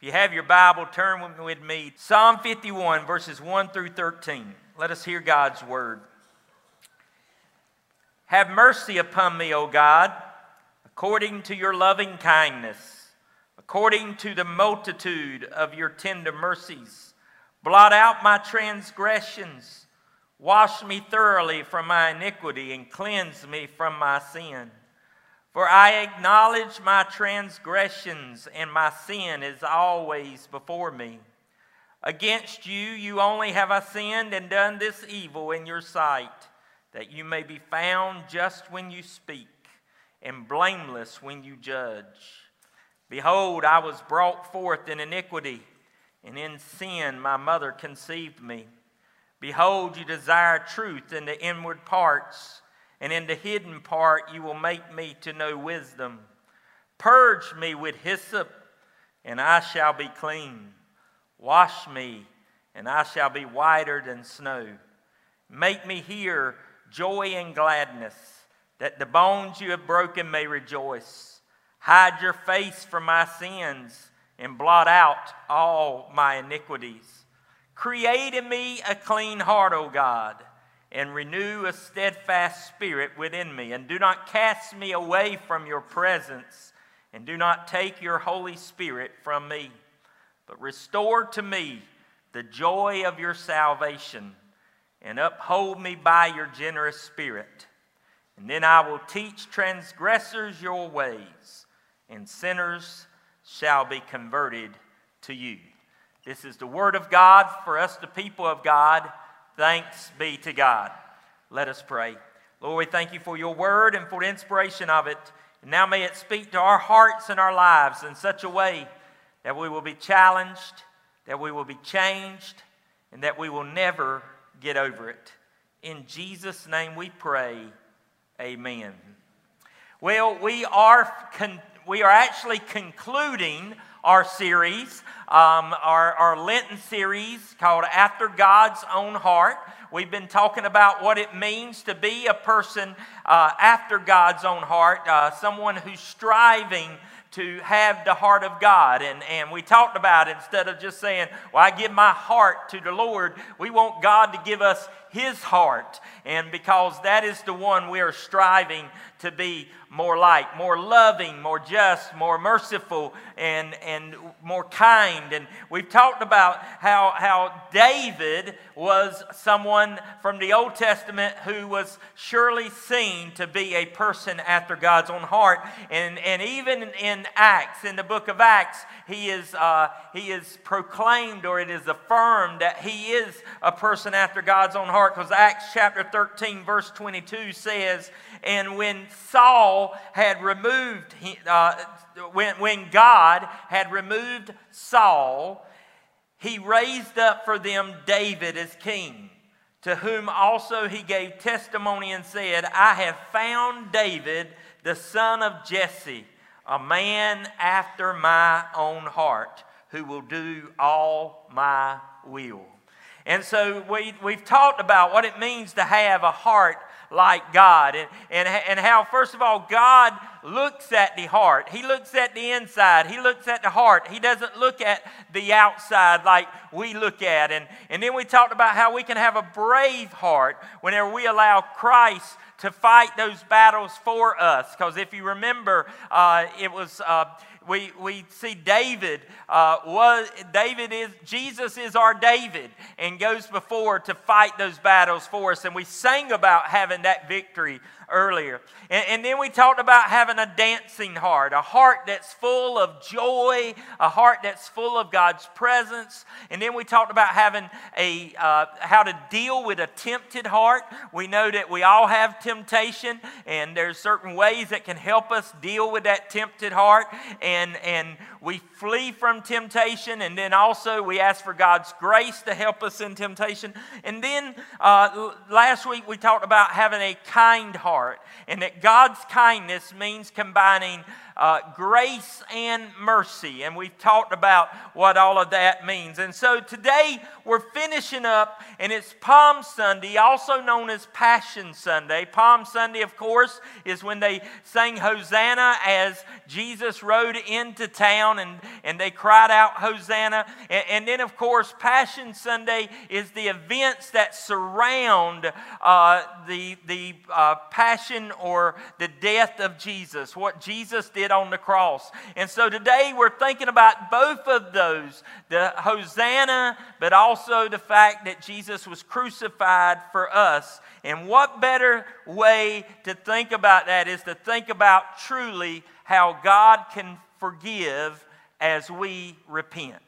If you have your Bible, turn with me. Psalm 51, verses 1 through 13. Let us hear God's word. Have mercy upon me, O God, according to your loving kindness, according to the multitude of your tender mercies. Blot out my transgressions. Wash me thoroughly from my iniquity and cleanse me from my sin. For I acknowledge my transgressions, and my sin is always before me. Against you, you only have I sinned and done this evil in your sight, that you may be found just when you speak, and blameless when you judge. Behold, I was brought forth in iniquity, and in sin my mother conceived me. Behold, you desire truth in the inward parts and in the hidden part you will make me to know wisdom. Purge me with hyssop, and I shall be clean. Wash me, and I shall be whiter than snow. Make me hear joy and gladness, that the bones you have broken may rejoice. Hide your face from my sins, and blot out all my iniquities. Create in me a clean heart, O God and renew a steadfast spirit within me. And do not cast me away from your presence, and do not take your Holy Spirit from me, but restore to me the joy of your salvation, and uphold me by your generous spirit. And then I will teach transgressors your ways, and sinners shall be converted to you. This is the word of God for us, the people of God. Thanks be to God. Let us pray. Lord, we thank you for your word and for the inspiration of it. And now may it speak to our hearts and our lives in such a way that we will be challenged, that we will be changed, and that we will never get over it. In Jesus' name we pray. Amen. Well, we are, con- we are actually concluding our series, um, our, our Lenten series called After God's Own Heart. We've been talking about what it means to be a person uh, after God's own heart, uh, someone who's striving to have the heart of God. And, and we talked about it instead of just saying, Well, I give my heart to the Lord, we want God to give us His heart. And because that is the one we are striving to be more like, more loving, more just, more merciful, and, and more kind. And we've talked about how, how David was someone from the Old Testament who was surely seen to be a person after God's own heart. And, and even in Acts, in the book of Acts, he is, uh, he is proclaimed or it is affirmed that he is a person after God's own heart because Acts chapter 13, verse 22 says, And when Saul had removed, uh, when, when God had removed Saul, he raised up for them David as king, to whom also he gave testimony and said, I have found David, the son of Jesse a man after my own heart who will do all my will. And so we, we've talked about what it means to have a heart like God and, and, and how, first of all, God looks at the heart. He looks at the inside. He looks at the heart. He doesn't look at the outside like we look at. And, and then we talked about how we can have a brave heart whenever we allow Christ to fight those battles for us. Because if you remember, uh, it was. Uh, we, we see David uh, was David is Jesus is our David and goes before to fight those battles for us and we sang about having that victory earlier. And, and, then we talked about having a dancing heart, a heart that's full of joy, a heart that's full of God's presence. And then we talked about having a, uh, how to deal with a tempted heart. We know that we all have temptation, and there's certain ways that can help us deal with that tempted heart. And, and we flee from temptation, and then also we ask for God's grace to help us in temptation. And then uh, last week we talked about having a kind heart, and that God's kindness means combining uh, grace and mercy. And we've talked about what all of that means. And so today we're finishing up, and it's Palm Sunday, also known as Passion Sunday. Palm Sunday, of course, is when they sang Hosanna as Jesus rode into town and, and they cried out Hosanna. And, and then, of course, Passion Sunday is the events that surround uh, the, the uh, passion or the death of Jesus, what Jesus did on the cross. And so today we're thinking about both of those the Hosanna, but also the fact that Jesus was crucified for us. And what better way to think about that is to think about truly how God can forgive as we repent.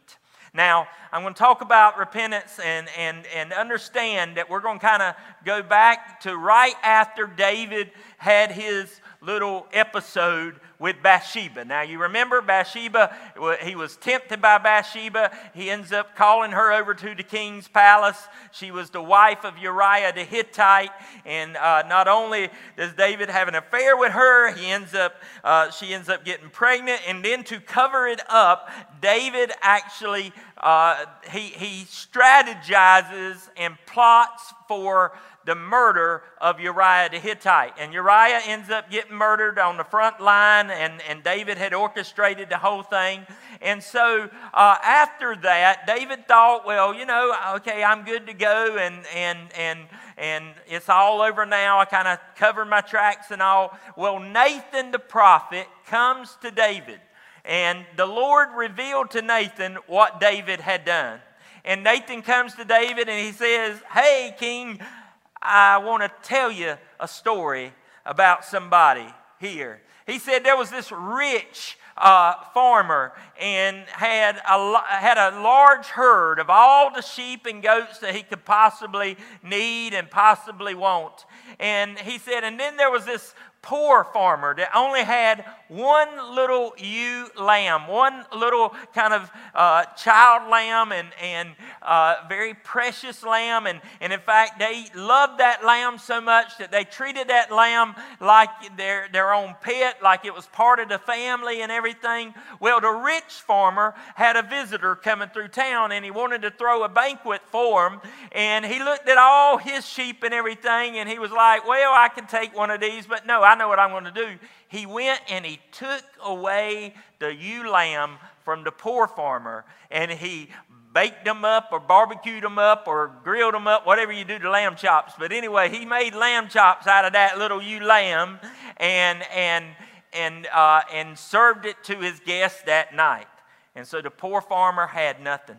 Now, I'm going to talk about repentance and, and, and understand that we're going to kind of go back to right after David had his little episode with Bathsheba. Now, you remember Bathsheba, he was tempted by Bathsheba. He ends up calling her over to the king's palace. She was the wife of Uriah the Hittite. And uh, not only does David have an affair with her, he ends up, uh, she ends up getting pregnant. And then to cover it up, David actually, uh, he, he strategizes and plots for the murder of Uriah the Hittite. And Uriah ends up getting murdered on the front line, and, and David had orchestrated the whole thing. And so uh, after that, David thought, well, you know, okay, I'm good to go, and, and, and, and it's all over now. I kind of covered my tracks and all. Well, Nathan the prophet comes to David, and the Lord revealed to Nathan what David had done. And Nathan comes to David and he says, Hey, King, I want to tell you a story about somebody here. He said there was this rich uh, farmer and had a, had a large herd of all the sheep and goats that he could possibly need and possibly want. And he said, and then there was this poor farmer that only had one little ewe lamb, one little kind of uh, child lamb, and, and uh, very precious lamb. And, and in fact, they loved that lamb so much that they treated that lamb like their, their own pet, like it was part of the family and everything. Well, the rich farmer had a visitor coming through town, and he wanted to throw a banquet for him. And he looked at all his sheep and everything, and he was like, Well, I can take one of these, but no, I know what I'm going to do. He went and he took away the ewe lamb from the poor farmer and he baked them up or barbecued them up or grilled them up, whatever you do to lamb chops. But anyway, he made lamb chops out of that little ewe lamb and, and, and, uh, and served it to his guests that night. And so the poor farmer had nothing.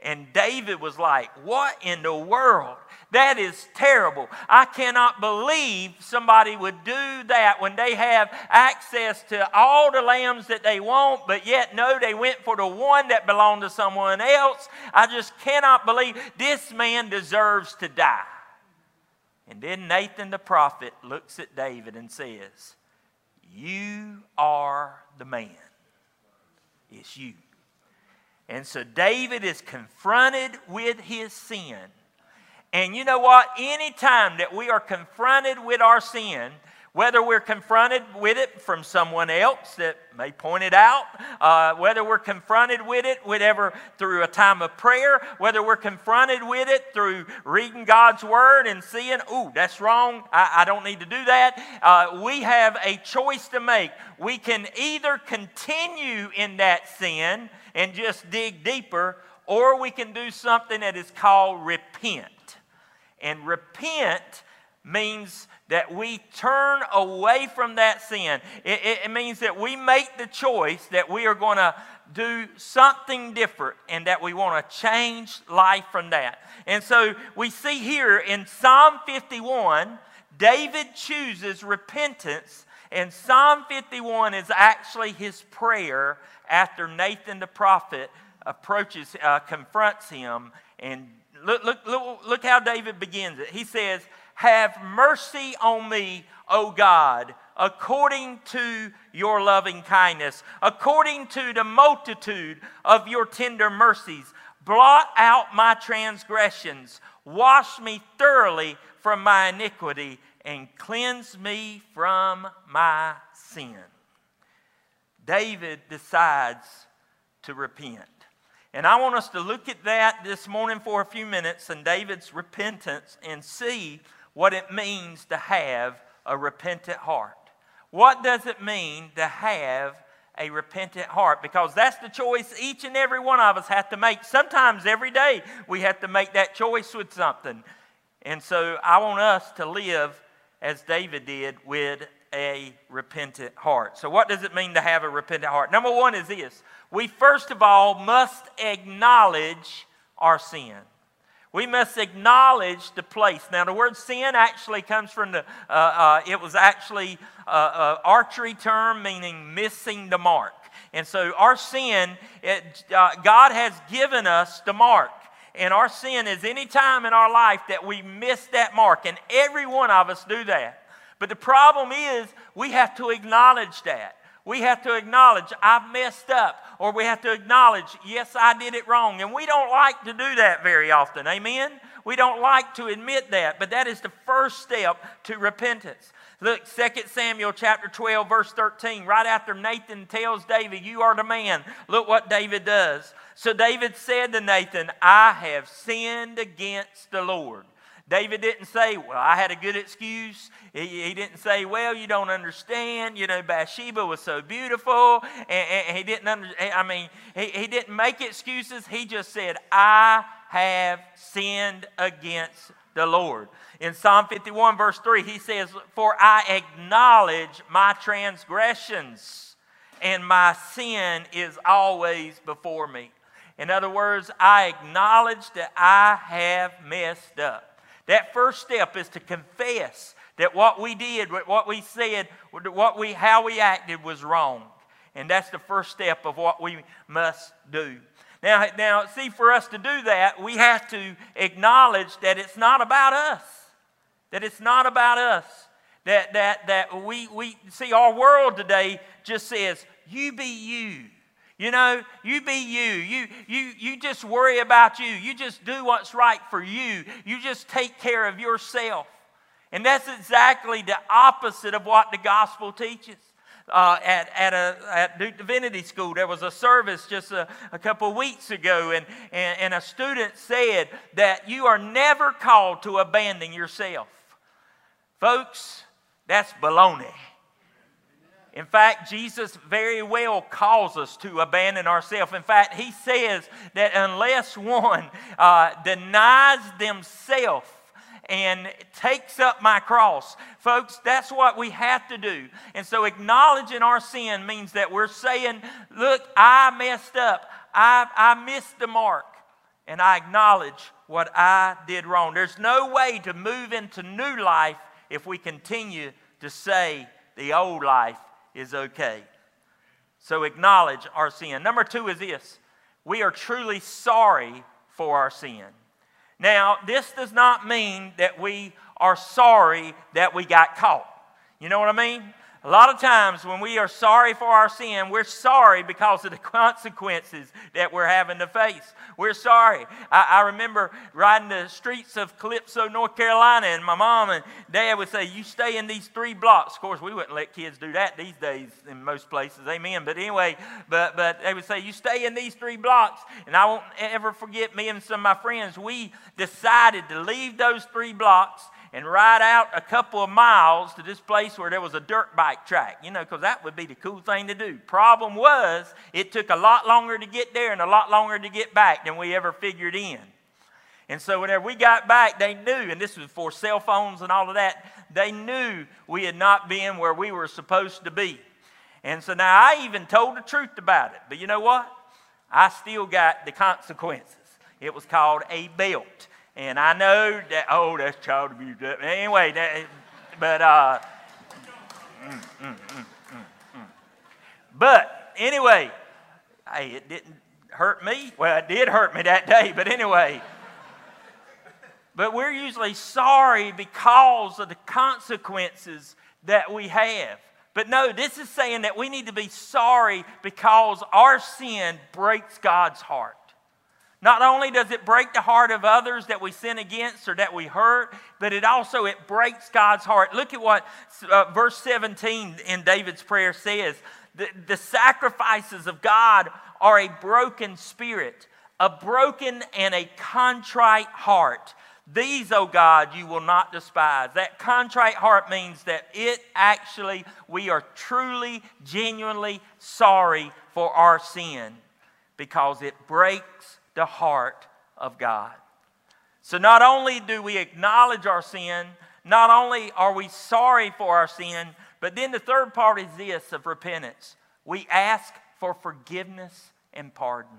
And David was like, What in the world? That is terrible. I cannot believe somebody would do that when they have access to all the lambs that they want, but yet no, they went for the one that belonged to someone else. I just cannot believe this man deserves to die. And then Nathan the prophet looks at David and says, You are the man. It's you. And so David is confronted with his sin. And you know what? Anytime that we are confronted with our sin, whether we're confronted with it from someone else that may point it out, uh, whether we're confronted with it, whatever through a time of prayer, whether we're confronted with it through reading God's word and seeing, oh, that's wrong, I, I, don't need to do that. Uh, we have a choice to make. We can either continue in that sin and just dig deeper, or we can do something that is called repent. And repent means that we turn away from that sin. It, it, it, means that we make the choice that we are going to do something different and that we want to change life from that. And so we see here in Psalm 51, David chooses repentance, and Psalm 51 is actually his prayer after Nathan the prophet approaches, uh, confronts him. And look, look, look, look how David begins it. He says, Have mercy on me, O God, according to your loving kindness, according to the multitude of your tender mercies. Blot out my transgressions, wash me thoroughly from my iniquity, and cleanse me from my sin. David decides to repent. And I want us to look at that this morning for a few minutes and David's repentance and see what it means to have a repentant heart. What does it mean to have a repentant heart? Because that's the choice each and every one of us have to make. Sometimes every day we have to make that choice with something. And so I want us to live as David did with a repentant heart. So, what does it mean to have a repentant heart? Number one is this we first of all must acknowledge our sin. We must acknowledge the place. Now, the word sin actually comes from the, uh, uh, it was actually an uh, uh, archery term meaning missing the mark. And so, our sin, it, uh, God has given us the mark. And our sin is any time in our life that we miss that mark. And every one of us do that. But the problem is, we have to acknowledge that. We have to acknowledge, I've messed up. Or we have to acknowledge, yes, I did it wrong. And we don't like to do that very often. Amen? We don't like to admit that. But that is the first step to repentance. Look, 2 Samuel chapter 12, verse 13. Right after Nathan tells David, You are the man. Look what David does. So David said to Nathan, I have sinned against the Lord. David didn't say, Well, I had a good excuse. He, he didn't say, Well, you don't understand. You know, Bathsheba was so beautiful. And, and he didn't under, I mean, he, he didn't make excuses. He just said, I have sinned against the Lord. In Psalm 51, verse 3, he says, For I acknowledge my transgressions, and my sin is always before me. In other words, I acknowledge that I have messed up. That first step is to confess that what we did, what we said, what we, how we acted was wrong. And that's the first step of what we must do. Now, now, see, for us to do that, we have to acknowledge that it's not about us. That it's not about us. That, that, that we, we see our world today just says, you be you. You know, you be you. You, you. you just worry about you. You just do what's right for you. You just take care of yourself. And that's exactly the opposite of what the gospel teaches. Uh, at, at, a, at Duke Divinity School, there was a service just a, a couple weeks ago, and, and, and a student said that you are never called to abandon yourself. Folks, that's baloney. In fact, Jesus very well calls us to abandon ourselves. In fact, he says that unless one uh, denies themselves and takes up my cross. Folks, that's what we have to do. And so acknowledging our sin means that we're saying, look, I messed up. I, I missed the mark. And I acknowledge what I did wrong. There's no way to move into new life if we continue to say the old life is okay. So acknowledge our sin. Number two is this we are truly sorry for our sin. Now, this does not mean that we are sorry that we got caught. You know what I mean? A lot of times when we are sorry for our sin, we're sorry because of the consequences that we're having to face. We're sorry. I, I, remember riding the streets of Calypso, North Carolina, and my mom and dad would say, You stay in these three blocks. Of course, we wouldn't let kids do that these days in most places. Amen. But anyway, but, but they would say, You stay in these three blocks. And I won't ever forget me and some of my friends, we decided to leave those three blocks and ride out a couple of miles to this place where there was a dirt bike track, you know, because that would be the cool thing to do. Problem was, it took a lot longer to get there and a lot longer to get back than we ever figured in. And so whenever we got back, they knew, and this was before cell phones and all of that, they knew we had not been where we were supposed to be. And so now I even told the truth about it. But you know what? I still got the consequences. It was called a belt. And I know that, oh, that's child abuse. Anyway, that, but, uh, mm, mm, mm, but anyway, hey, it didn't hurt me. Well, it did hurt me that day, but anyway. but we're usually sorry because of the consequences that we have. But no, this is saying that we need to be sorry because our sin breaks God's heart. Not only does it break the heart of others that we sin against or that we hurt, but it also it breaks God's heart. Look at what uh, verse 17 in David's prayer says. The, the sacrifices of God are a broken spirit, a broken and a contrite heart. These, O oh God, you will not despise. That contrite heart means that it actually, we are truly, genuinely sorry for our sin because it breaks the heart of God. So not only do we acknowledge our sin, not only are we sorry for our sin, but then the third part is this of repentance. We ask for forgiveness and pardon.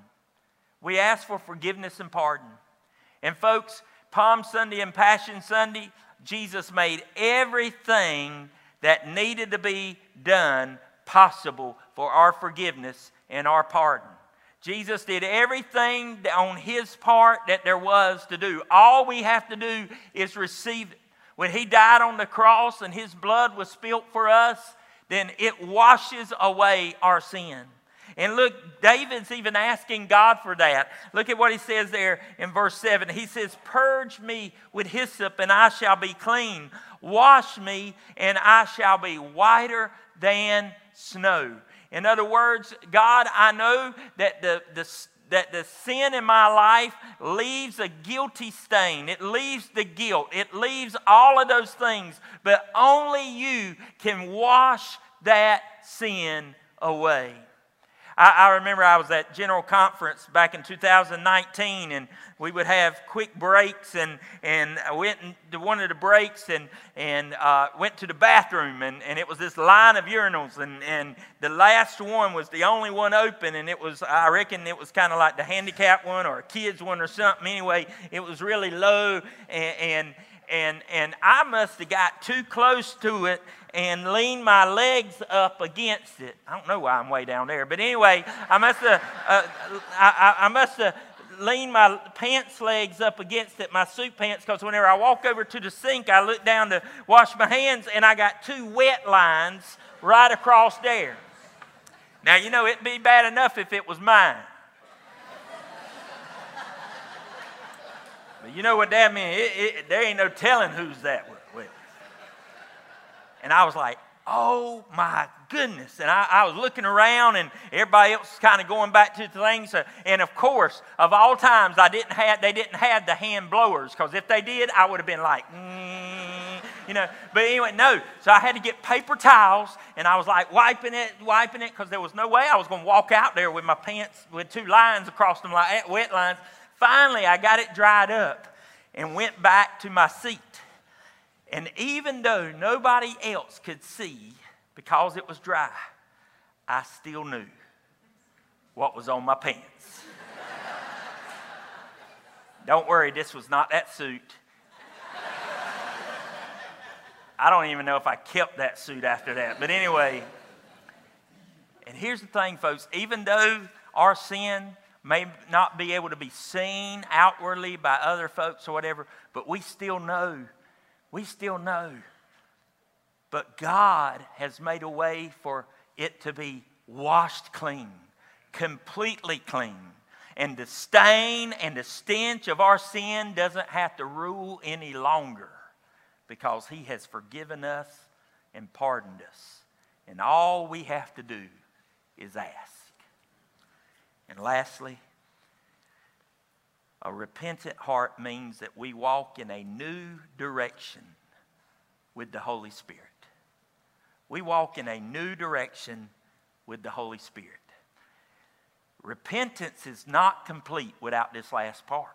We ask for forgiveness and pardon. And folks, Palm Sunday and Passion Sunday, Jesus made everything that needed to be done possible for our forgiveness and our pardon. Jesus did everything on his part that there was to do. All we have to do is receive it. When he died on the cross and his blood was spilt for us, then it washes away our sin. And look, David's even asking God for that. Look at what he says there in verse 7. He says, Purge me with hyssop, and I shall be clean. Wash me, and I shall be whiter than snow. In other words, God, I know that the, the, that the sin in my life leaves a guilty stain. It leaves the guilt. It leaves all of those things. But only you can wash that sin away. I, I, remember I was at General Conference back in 2019, and we would have quick breaks, and, and I went to one of the breaks and, and uh, went to the bathroom, and, and it was this line of urinals, and, and the last one was the only one open, and it was, I reckon it was kind of like the handicap one or a kid's one or something. Anyway, it was really low, and, and and, and I must have got too close to it and leaned my legs up against it. I don't know why I'm way down there, but anyway, I must have, uh, I, I, must have leaned my pants legs up against it, my suit pants, because whenever I walk over to the sink, I look down to wash my hands, and I got two wet lines right across there. Now, you know, it'd be bad enough if it was mine. But you know what that means? It, it, there ain't no telling who's that with. And I was like, oh my goodness. And I, I, was looking around and everybody else was kind of going back to things. And of course, of all times, I didn't have, they didn't have the hand blowers because if they did, I would have been like, mm, you know. But anyway, no. So I had to get paper towels and I was like wiping it, wiping it because there was no way I was going to walk out there with my pants with two lines across them like wet lines. Finally, I got it dried up and went back to my seat. And even though nobody else could see because it was dry, I still knew what was on my pants. don't worry, this was not that suit. I don't even know if I kept that suit after that. But anyway, and here's the thing, folks even though our sin may not be able to be seen outwardly by other folks or whatever, but we still know. We still know. But God has made a way for it to be washed clean, completely clean. And the stain and the stench of our sin doesn't have to rule any longer because He has forgiven us and pardoned us. And all we have to do is ask. And lastly, a repentant heart means that we walk in a new direction with the Holy Spirit. We walk in a new direction with the Holy Spirit. Repentance is not complete without this last part.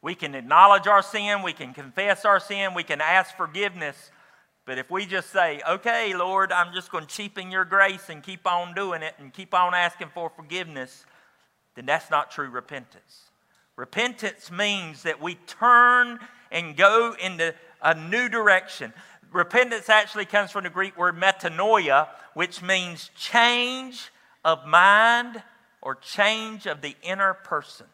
We can acknowledge our sin, we can confess our sin, we can ask forgiveness. But if we just say, okay, Lord, I'm just going to cheapen your grace and keep on doing it and keep on asking for forgiveness, then that's not true repentance. Repentance means that we turn and go into a new direction. Repentance actually comes from the Greek word metanoia, which means change of mind or change of the inner person.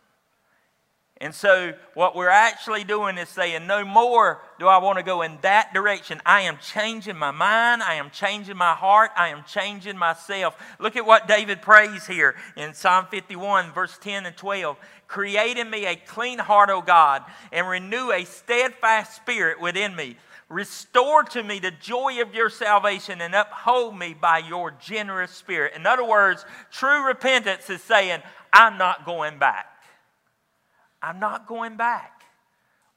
And so, what we're actually doing is saying, No more do I want to go in that direction. I am changing my mind. I am changing my heart. I am changing myself. Look at what David prays here in Psalm 51, verse 10 and 12. Create in me a clean heart, O God, and renew a steadfast spirit within me. Restore to me the joy of your salvation and uphold me by your generous spirit. In other words, true repentance is saying, I'm not going back. I'm not going back.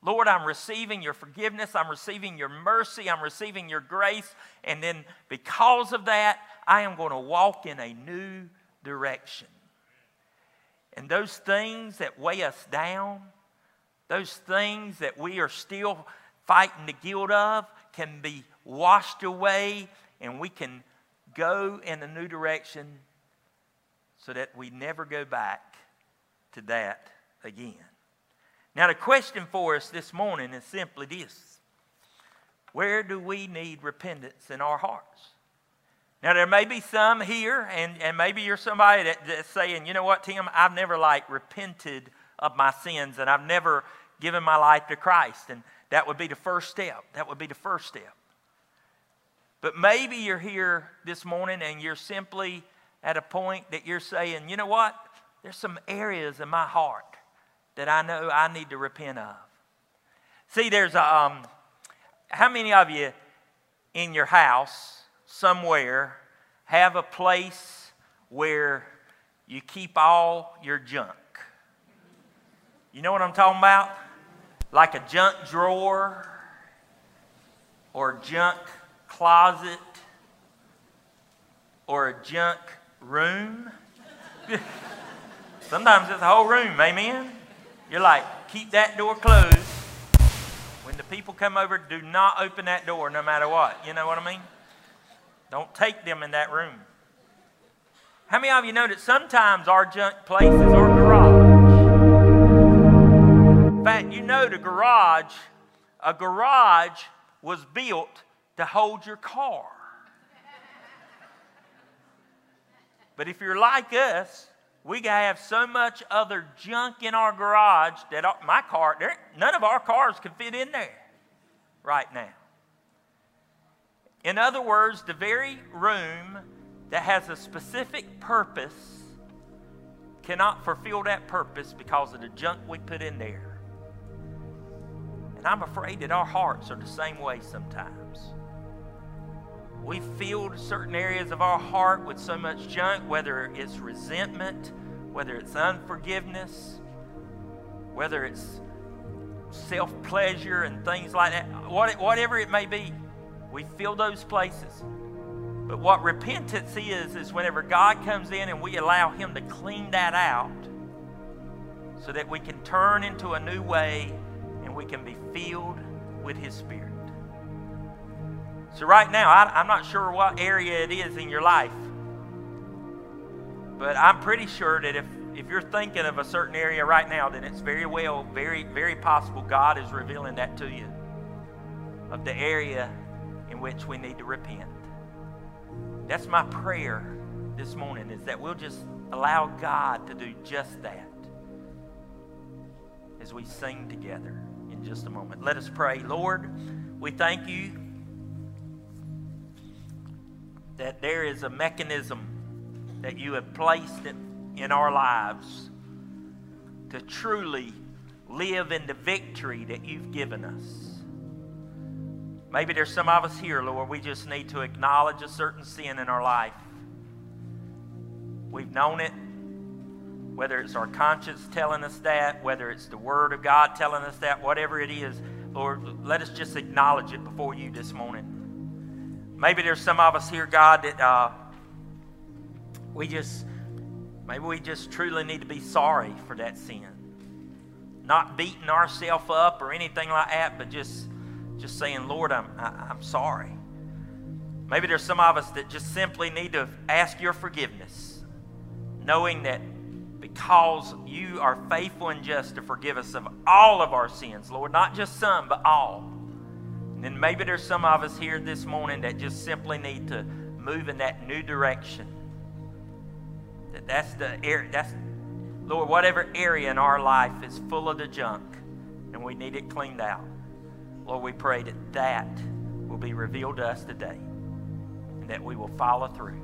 Lord, I'm receiving your forgiveness. I'm receiving your mercy. I'm receiving your grace. And then because of that, I am going to walk in a new direction. And those things that weigh us down, those things that we are still fighting the guilt of, can be washed away and we can go in a new direction so that we never go back to that again. Now, the question for us this morning is simply this Where do we need repentance in our hearts? Now, there may be some here, and, and maybe you're somebody that, that's saying, you know what, Tim, I've never like repented of my sins and I've never given my life to Christ. And that would be the first step. That would be the first step. But maybe you're here this morning and you're simply at a point that you're saying, you know what? There's some areas in my heart that I know I need to repent of. See, there's a, um, how many of you in your house somewhere have a place where you keep all your junk? You know what I'm talking about? Like a junk drawer or junk closet or a junk room. Sometimes it's a whole room, amen? You're like, keep that door closed. When the people come over, do not open that door no matter what. You know what I mean? Don't take them in that room. How many of you know that sometimes our junk places are garage? In fact, you know the garage, a garage was built to hold your car. But if you're like us, we have so much other junk in our garage that my car, none of our cars can fit in there right now. In other words, the very room that has a specific purpose cannot fulfill that purpose because of the junk we put in there. And I'm afraid that our hearts are the same way sometimes. We filled certain areas of our heart with so much junk, whether it's resentment, whether it's unforgiveness, whether it's self pleasure and things like that, whatever it may be, we fill those places. But what repentance is, is whenever God comes in and we allow Him to clean that out so that we can turn into a new way and we can be filled with His Spirit. So, right now, I, am not sure what area it is in your life, but I'm pretty sure that if, if you're thinking of a certain area right now, then it's very well, very, very possible God is revealing that to you of the area in which we need to repent. That's my prayer this morning is that we'll just allow God to do just that as we sing together in just a moment. Let us pray. Lord, we thank you that there is a mechanism that you have placed in our lives to truly live in the victory that you've given us. Maybe there's some of us here, Lord, we just need to acknowledge a certain sin in our life. We've known it, whether it's our conscience telling us that, whether it's the Word of God telling us that, whatever it is, Lord, let us just acknowledge it before you this morning. Maybe there's some of us here, God, that uh, we just, maybe we just truly need to be sorry for that sin. Not beating ourselves up or anything like that, but just, just saying, Lord, I'm, I, am i am sorry. Maybe there's some of us that just simply need to ask your forgiveness, knowing that because you are faithful and just to forgive us of all of our sins, Lord, not just some, but all. And maybe there's some of us here this morning that just simply need to move in that new direction. That that's the area, that's, Lord, whatever area in our life is full of the junk and we need it cleaned out. Lord, we pray that that will be revealed to us today and that we will follow through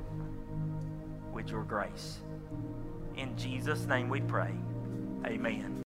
with your grace. In Jesus' name we pray. Amen.